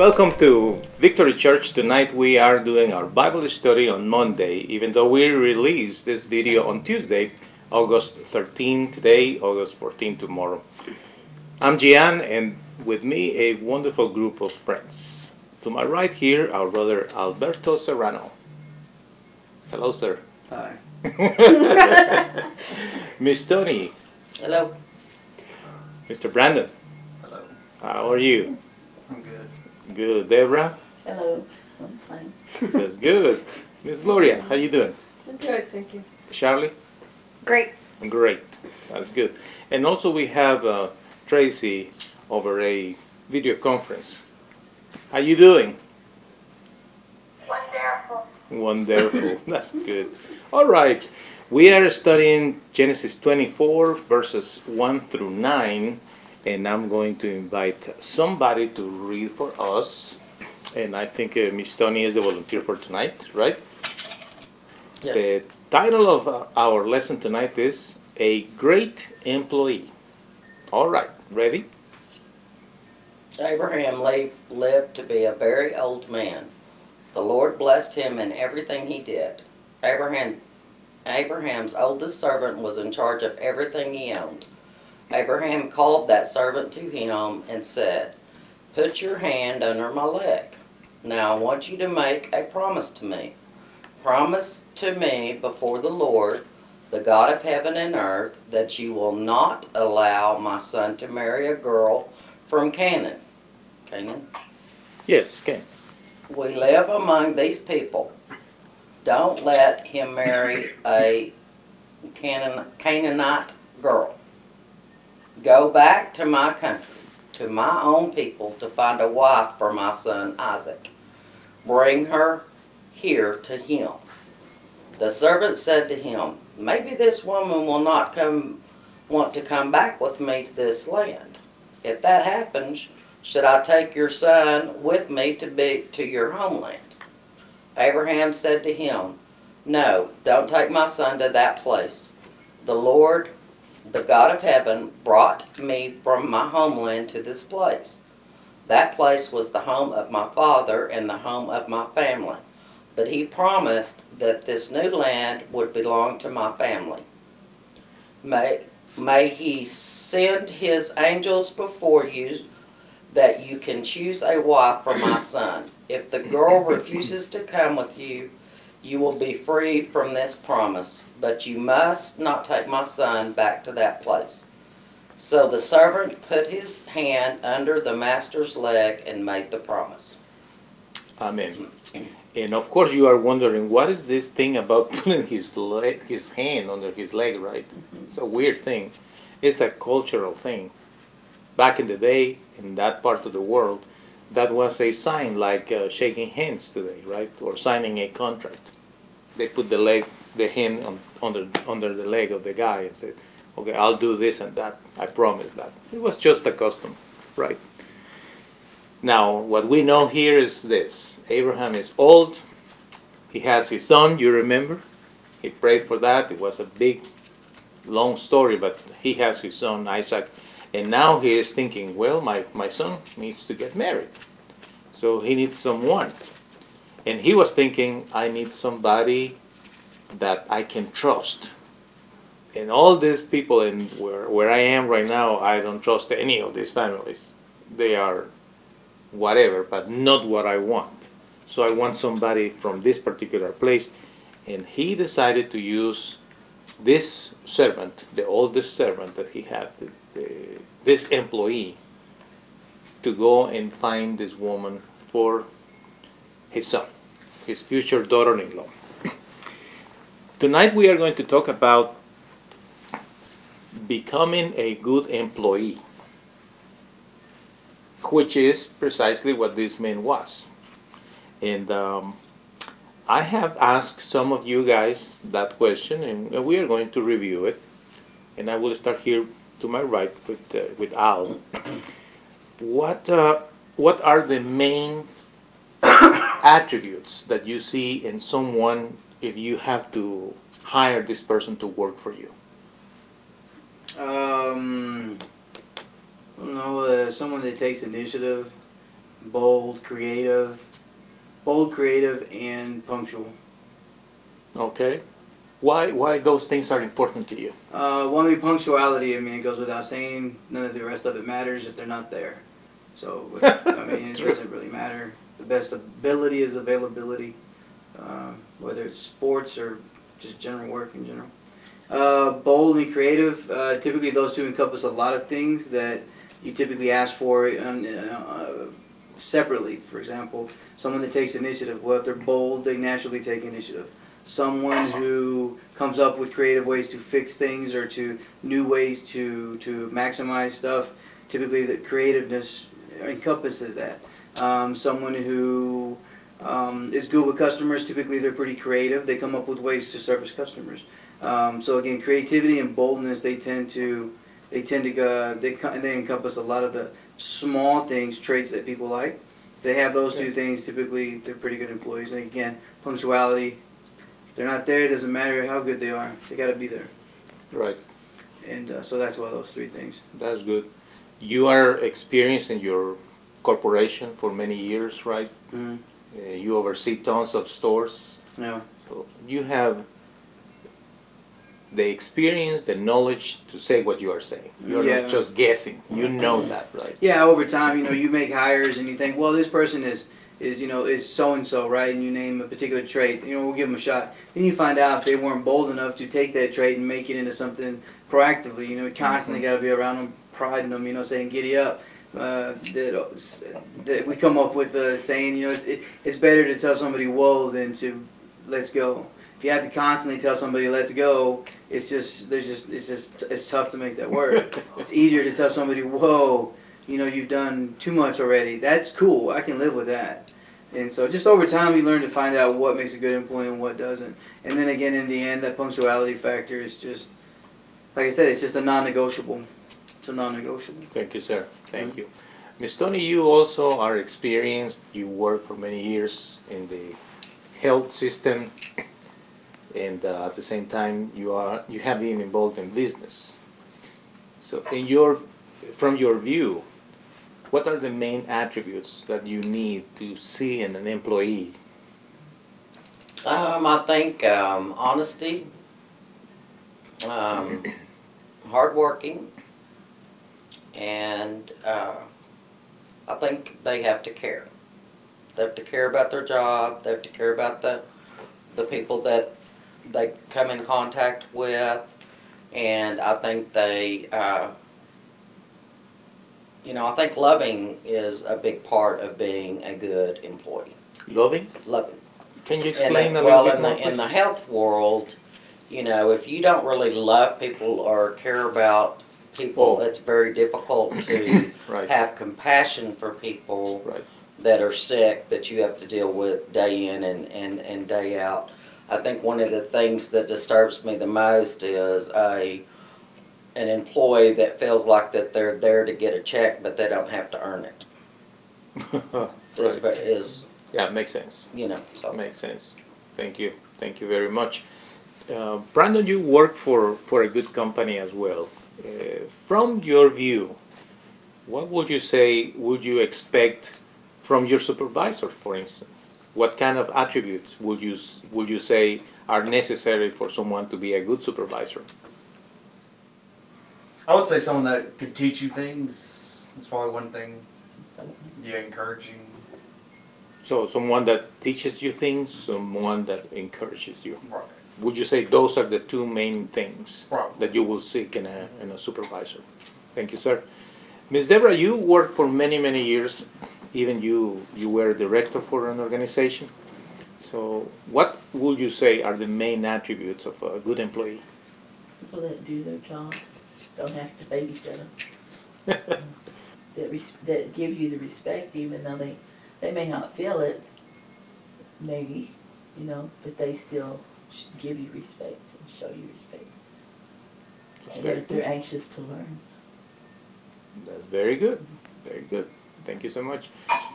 Welcome to Victory Church. Tonight we are doing our Bible study on Monday, even though we released this video on Tuesday, August 13 today, August 14 tomorrow. I'm Gian, and with me a wonderful group of friends. To my right here, our brother Alberto Serrano. Hello, sir. Hi. Miss Tony, Hello. Mr. Brandon, Hello. how are you? I'm good. Good. Deborah, Hello. I'm fine. that's good. Miss Gloria, how you doing? I'm good, thank you. Charlie? Great. Great, that's good. And also we have uh, Tracy over a video conference. How you doing? Wonderful. Wonderful, that's good. All right, we are studying Genesis 24 verses 1 through 9, and I'm going to invite somebody to read for us. And I think uh, Miss Tony is a volunteer for tonight, right? Yes. The title of uh, our lesson tonight is A Great Employee. All right, ready? Abraham lived to be a very old man. The Lord blessed him in everything he did. Abraham, Abraham's oldest servant was in charge of everything he owned. Abraham called that servant to him and said, Put your hand under my leg. Now I want you to make a promise to me. Promise to me before the Lord, the God of heaven and earth, that you will not allow my son to marry a girl from Canaan. Canaan? Yes, okay. We live among these people. Don't let him marry a Canaan, Canaanite girl. Go back to my country, to my own people, to find a wife for my son Isaac. Bring her here to him. The servant said to him, Maybe this woman will not come want to come back with me to this land. If that happens, should I take your son with me to be to your homeland? Abraham said to him, No, don't take my son to that place. The Lord, the God of heaven, brought me from my homeland to this place. That place was the home of my father and the home of my family. But he promised that this new land would belong to my family. May, may he send his angels before you that you can choose a wife for my son. If the girl refuses to come with you, you will be free from this promise, but you must not take my son back to that place. So the servant put his hand under the master's leg and made the promise. Amen. And of course, you are wondering what is this thing about putting his leg, his hand under his leg, right? It's a weird thing. It's a cultural thing. Back in the day, in that part of the world, that was a sign like uh, shaking hands today, right? Or signing a contract. They put the leg, the hand on, under under the leg of the guy and said, "Okay, I'll do this and that. I promise that." It was just a custom, right? Now, what we know here is this Abraham is old, he has his son, you remember? He prayed for that. It was a big, long story, but he has his son, Isaac. And now he is thinking, well, my, my son needs to get married. So he needs someone. And he was thinking, I need somebody that I can trust. And all these people, in where, where I am right now, I don't trust any of these families. They are whatever, but not what I want. So I want somebody from this particular place. And he decided to use this servant, the oldest servant that he had, the, this employee, to go and find this woman for his son, his future daughter in law. Tonight we are going to talk about becoming a good employee which is precisely what this man was. And um, I have asked some of you guys that question, and we are going to review it. And I will start here to my right with uh, with Al. what uh, what are the main attributes that you see in someone if you have to hire this person to work for you? Um, I don't know, uh, someone that takes initiative, bold, creative, bold, creative, and punctual. Okay. Why, why those things are important to you? Uh, well, I mean, punctuality, I mean, it goes without saying. None of the rest of it matters if they're not there. So, I mean, it doesn't really matter. The best ability is availability, uh, whether it's sports or just general work in general. Uh, bold and creative, uh, typically those two encompass a lot of things that you typically ask for uh, separately. For example, someone that takes initiative. Well, if they're bold, they naturally take initiative someone who comes up with creative ways to fix things or to new ways to to maximize stuff. Typically, the creativeness encompasses that. Um, someone who um, is good with customers. Typically, they're pretty creative. They come up with ways to service customers. Um, so again, creativity and boldness they tend to they tend to go they they encompass a lot of the small things traits that people like. If they have those two things, typically they're pretty good employees. And again, punctuality, if they're not there, it doesn't matter how good they are. They got to be there. Right. And uh, so that's why those three things. That's good. You are experienced in your corporation for many years, right? Mm-hmm. Uh, you oversee tons of stores. Yeah. So you have the experience, the knowledge to say what you are saying. You're Yeah. not just guessing. You know that, right? Yeah. Over time, you know, you make hires and you think, well, this person is is you know is so and so, right? And you name a particular trait. You know, we'll give them a shot. Then you find out if they weren't bold enough to take that trait and make it into something proactively. You know, constantly got to be around them, priding them. You know, saying giddy up. Uh, that, that we come up with a saying, you know, it's, it, it's better to tell somebody whoa than to let's go. If you have to constantly tell somebody let's go, it's just there's just it's just it's tough to make that work. it's easier to tell somebody whoa, you know, you've done too much already. That's cool. I can live with that. And so just over time, you learn to find out what makes a good employee and what doesn't. And then again, in the end, that punctuality factor is just, like I said, it's just a non-negotiable. It's a non-negotiable. Thank you, sir. Thank you. Ms. Tony, you also are experienced. You worked for many years in the health system, and uh, at the same time, you are you have been involved in business. So, in your from your view, what are the main attributes that you need to see in an employee? Um, I think um, honesty, um, hardworking, and uh, I think they have to care. They have to care about their job. They have to care about the the people that they come in contact with, and I think they, uh, you know, I think loving is a big part of being a good employee. Loving? Loving. Can you In uh, explain the, a well, little in bit the more? in the health world, you know, if you don't really love people or care about people, Oh. it's very difficult to Right. have compassion for people Right. that are sick that you have to deal with day in and, and, and day out. I think one of the things that disturbs me the most is a an employee that feels like that they're there to get a check but they don't have to earn it. Right. is Yeah, it makes sense. you know so. Makes sense. Thank you. Thank you very much. Uh, Brandon, you work for, for a good company as well. Uh, from your view, what would you say would you expect from your supervisor, for instance? What kind of attributes would you would you say are necessary for someone to be a good supervisor? I would say someone that could teach you things. That's probably one thing. Yeah, encouraging. So someone that teaches you things, someone that encourages you. Right. Would you say those are the two main things Probably. that you will seek in a, in a supervisor? Thank you, sir. Ms. Deborah, you worked for many, many years. Even you, you were a director for an organization. So what would you say are the main attributes of a good employee? People that do their job, don't have to babysit them. That res- that give you the respect even though they, they may not feel it, maybe, you know, but they still sh- give you respect and show you respect. And they're, they're anxious to learn. That's very good, very good. Thank you so much.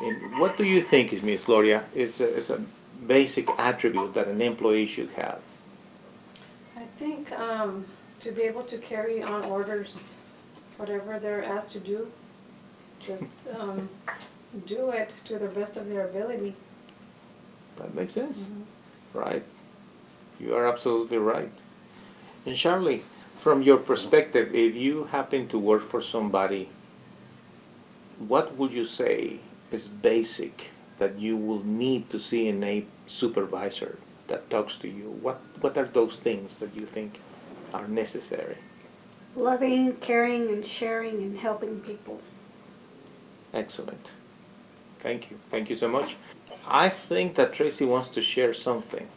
And what do you think, is Ms. Gloria, is a, is a basic attribute that an employee should have? I think um, to be able to carry on orders, whatever they're asked to do, just um, do it to the best of their ability. That makes sense, right? You are absolutely right. And Charlie, from your perspective, if you happen to work for somebody, what would you say is basic that you will need to see in a supervisor that talks to you? What What are those things that you think are necessary? Loving, caring, and sharing and helping people. Excellent. Thank you. Thank you so much. I think that Tracy wants to share something.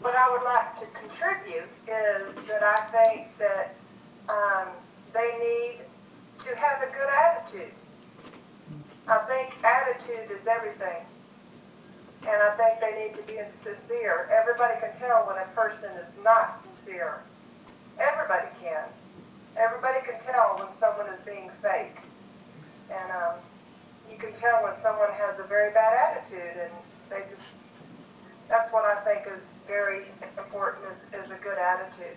What I would like to contribute is that I think that um, they need to have a good attitude. I think attitude is everything. And I think they need to be sincere. Everybody can tell when a person is not sincere. Everybody can. Everybody can tell when someone is being fake. And um, you can tell when someone has a very bad attitude and they just that's what I think is very important is, is a good attitude.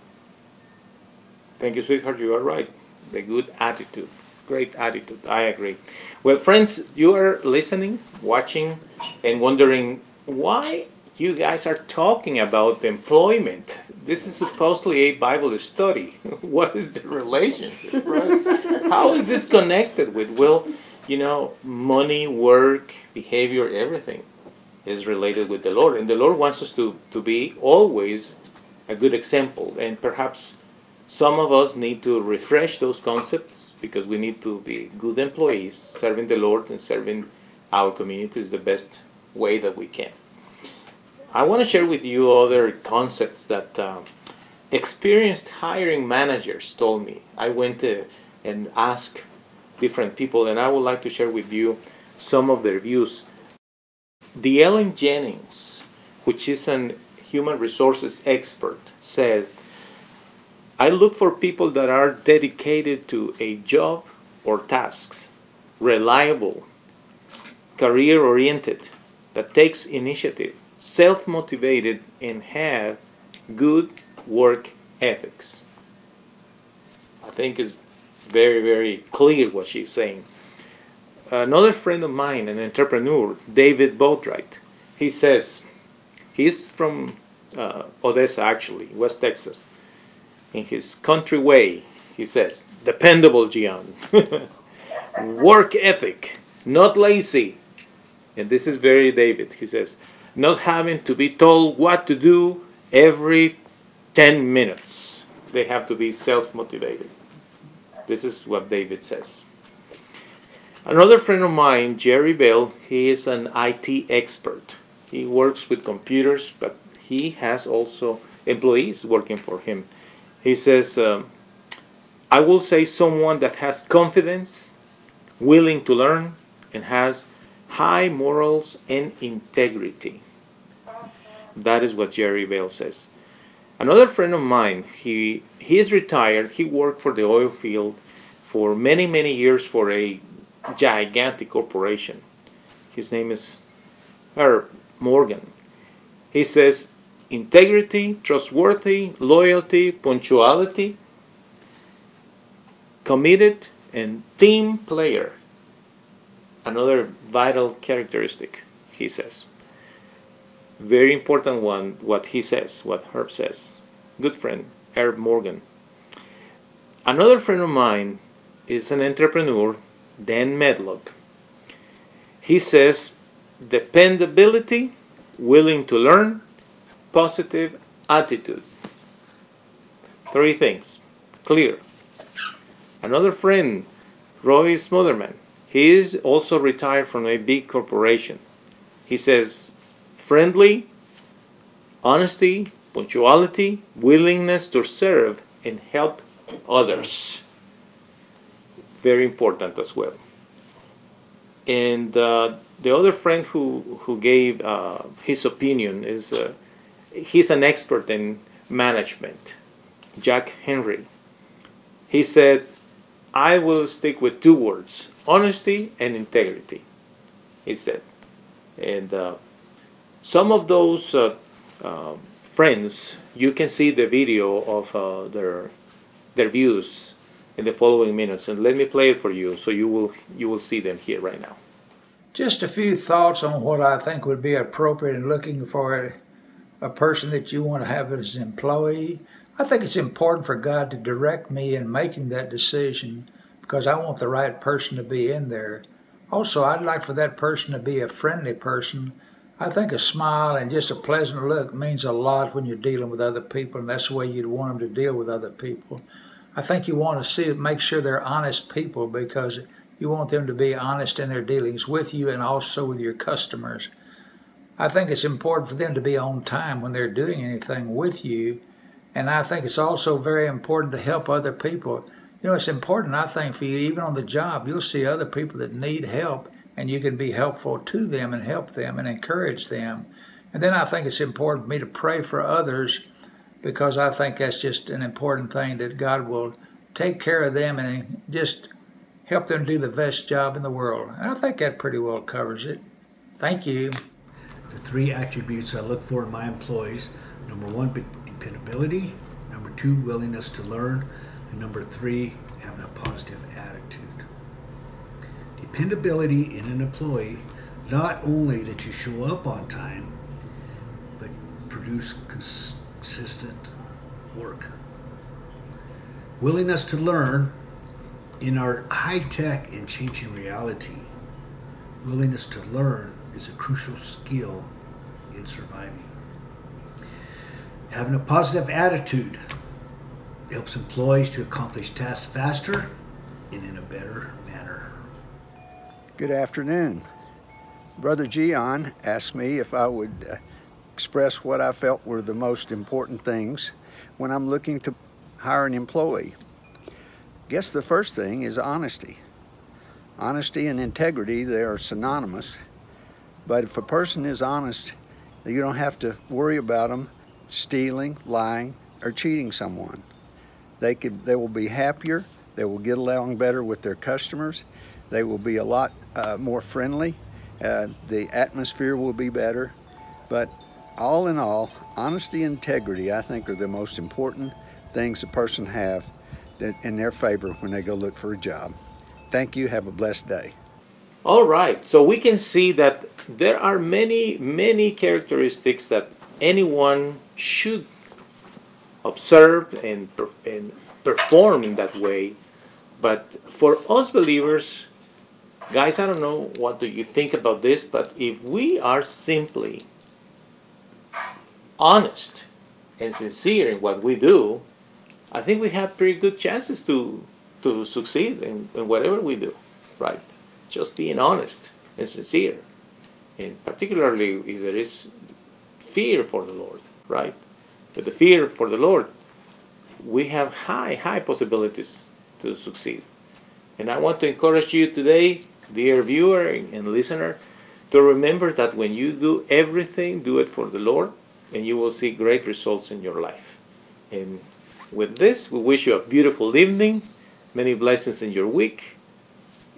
Thank you, sweetheart. You are right. The good attitude. Great attitude. I agree. Well, friends, you are listening, watching, and wondering why you guys are talking about employment. This is supposedly a Bible study. What is the relationship, right? How is this connected with, well, you know, money, work, behavior, everything is related with the Lord. And the Lord wants us to, to be always a good example. And perhaps some of us need to refresh those concepts because we need to be good employees, serving the Lord and serving our communities the best way that we can. I want to share with you other concepts that um, experienced hiring managers told me. I went to, and asked different people, and I would like to share with you some of their views. The Ellen Jennings, which is an human resources expert, said, I look for people that are dedicated to a job or tasks, reliable, career oriented, that takes initiative, self motivated, and have good work ethics. I think is very, very clear what she's saying. Another friend of mine, an entrepreneur, David Boatwright, he says, he's from uh, Odessa actually, West Texas. In his country way, he says, dependable, Gian. Work ethic, not lazy. And this is very David. He says, not having to be told what to do every 10 minutes. They have to be self motivated. This is what David says. Another friend of mine, Jerry Bell, he is an IT expert. He works with computers, but he has also employees working for him. He says, um, I will say someone that has confidence, willing to learn, and has high morals and integrity. That is what Jerry Bell says. Another friend of mine, he he is retired. He worked for the oil field for many many years for a gigantic corporation. His name is Herb Morgan. He says integrity, trustworthy, loyalty, punctuality, committed, and team player. Another vital characteristic, he says. Very important one, what he says, what Herb says. Good friend, Herb Morgan. Another friend of mine is an entrepreneur, Dan Medlock. He says dependability, willing to learn, positive attitude. Three things. Clear. Another friend, Roy Smotherman. He is also retired from a big corporation. He says friendly, honesty, punctuality, willingness to serve and help others. Very important as well. And uh, the other friend who, who gave uh, his opinion is uh, he's an expert in management, Jack Henry. He said, I will stick with two words honesty and integrity. He said. And uh, some of those uh, uh, friends, you can see the video of uh, their, their views in the following minutes. And let me play it for you so you will, you will see them here right now. Just a few thoughts on what I think would be appropriate in looking for a, person that you want to have as an employee. I think it's important for God to direct me in making that decision because I want the right person to be in there. Also, I'd like for that person to be a friendly person. I think a smile and just a pleasant look means a lot when you're dealing with other people, and that's the way you'd want them to deal with other people. I think you want to see make sure they're honest people because you want them to be honest in their dealings with you and also with your customers. I think it's important for them to be on time when they're doing anything with you. And I think it's also very important to help other people. You know, it's important, I think, for you, even on the job, you'll see other people that need help and you can be helpful to them and help them and encourage them. And then I think it's important for me to pray for others because I think that's just an important thing that God will take care of them and just help them do the best job in the world. And I think that pretty well covers it. Thank you. The three attributes I look for in my employees number one, dependability, number two, willingness to learn, and number three, having a positive attitude. Dependability in an employee, not only that you show up on time, but produce consistent work. Willingness to learn in our high tech and changing reality. Willingness to learn is a crucial skill in surviving. Having a positive attitude helps employees to accomplish tasks faster and in a better manner. Good afternoon. Brother Gian asked me if I would uh, express what I felt were the most important things when I'm looking to hire an employee. Guess the first thing is honesty. Honesty and integrity, they are synonymous. But if a person is honest, you don't have to worry about them stealing, lying, or cheating someone. They, could, they will be happier, they will get along better with their customers, they will be a lot uh, more friendly, uh, the atmosphere will be better. But all in all, honesty and integrity, I think, are the most important things a person have in their favor when they go look for a job. Thank you. Have a blessed day. All right. So we can see that there are many, many characteristics that anyone should observe and, and perform in that way. But for us believers, guys, I don't know what do you think about this, but if we are simply honest and sincere in what we do, I think we have pretty good chances to to succeed in, in whatever we do, right? Just being honest and sincere, and particularly if there is fear for the Lord, right? With the fear for the Lord, we have high, high possibilities to succeed. And I want to encourage you today, dear viewer and listener, to remember that when you do everything, do it for the Lord, and you will see great results in your life. And with this, we wish you a beautiful evening, many blessings in your week.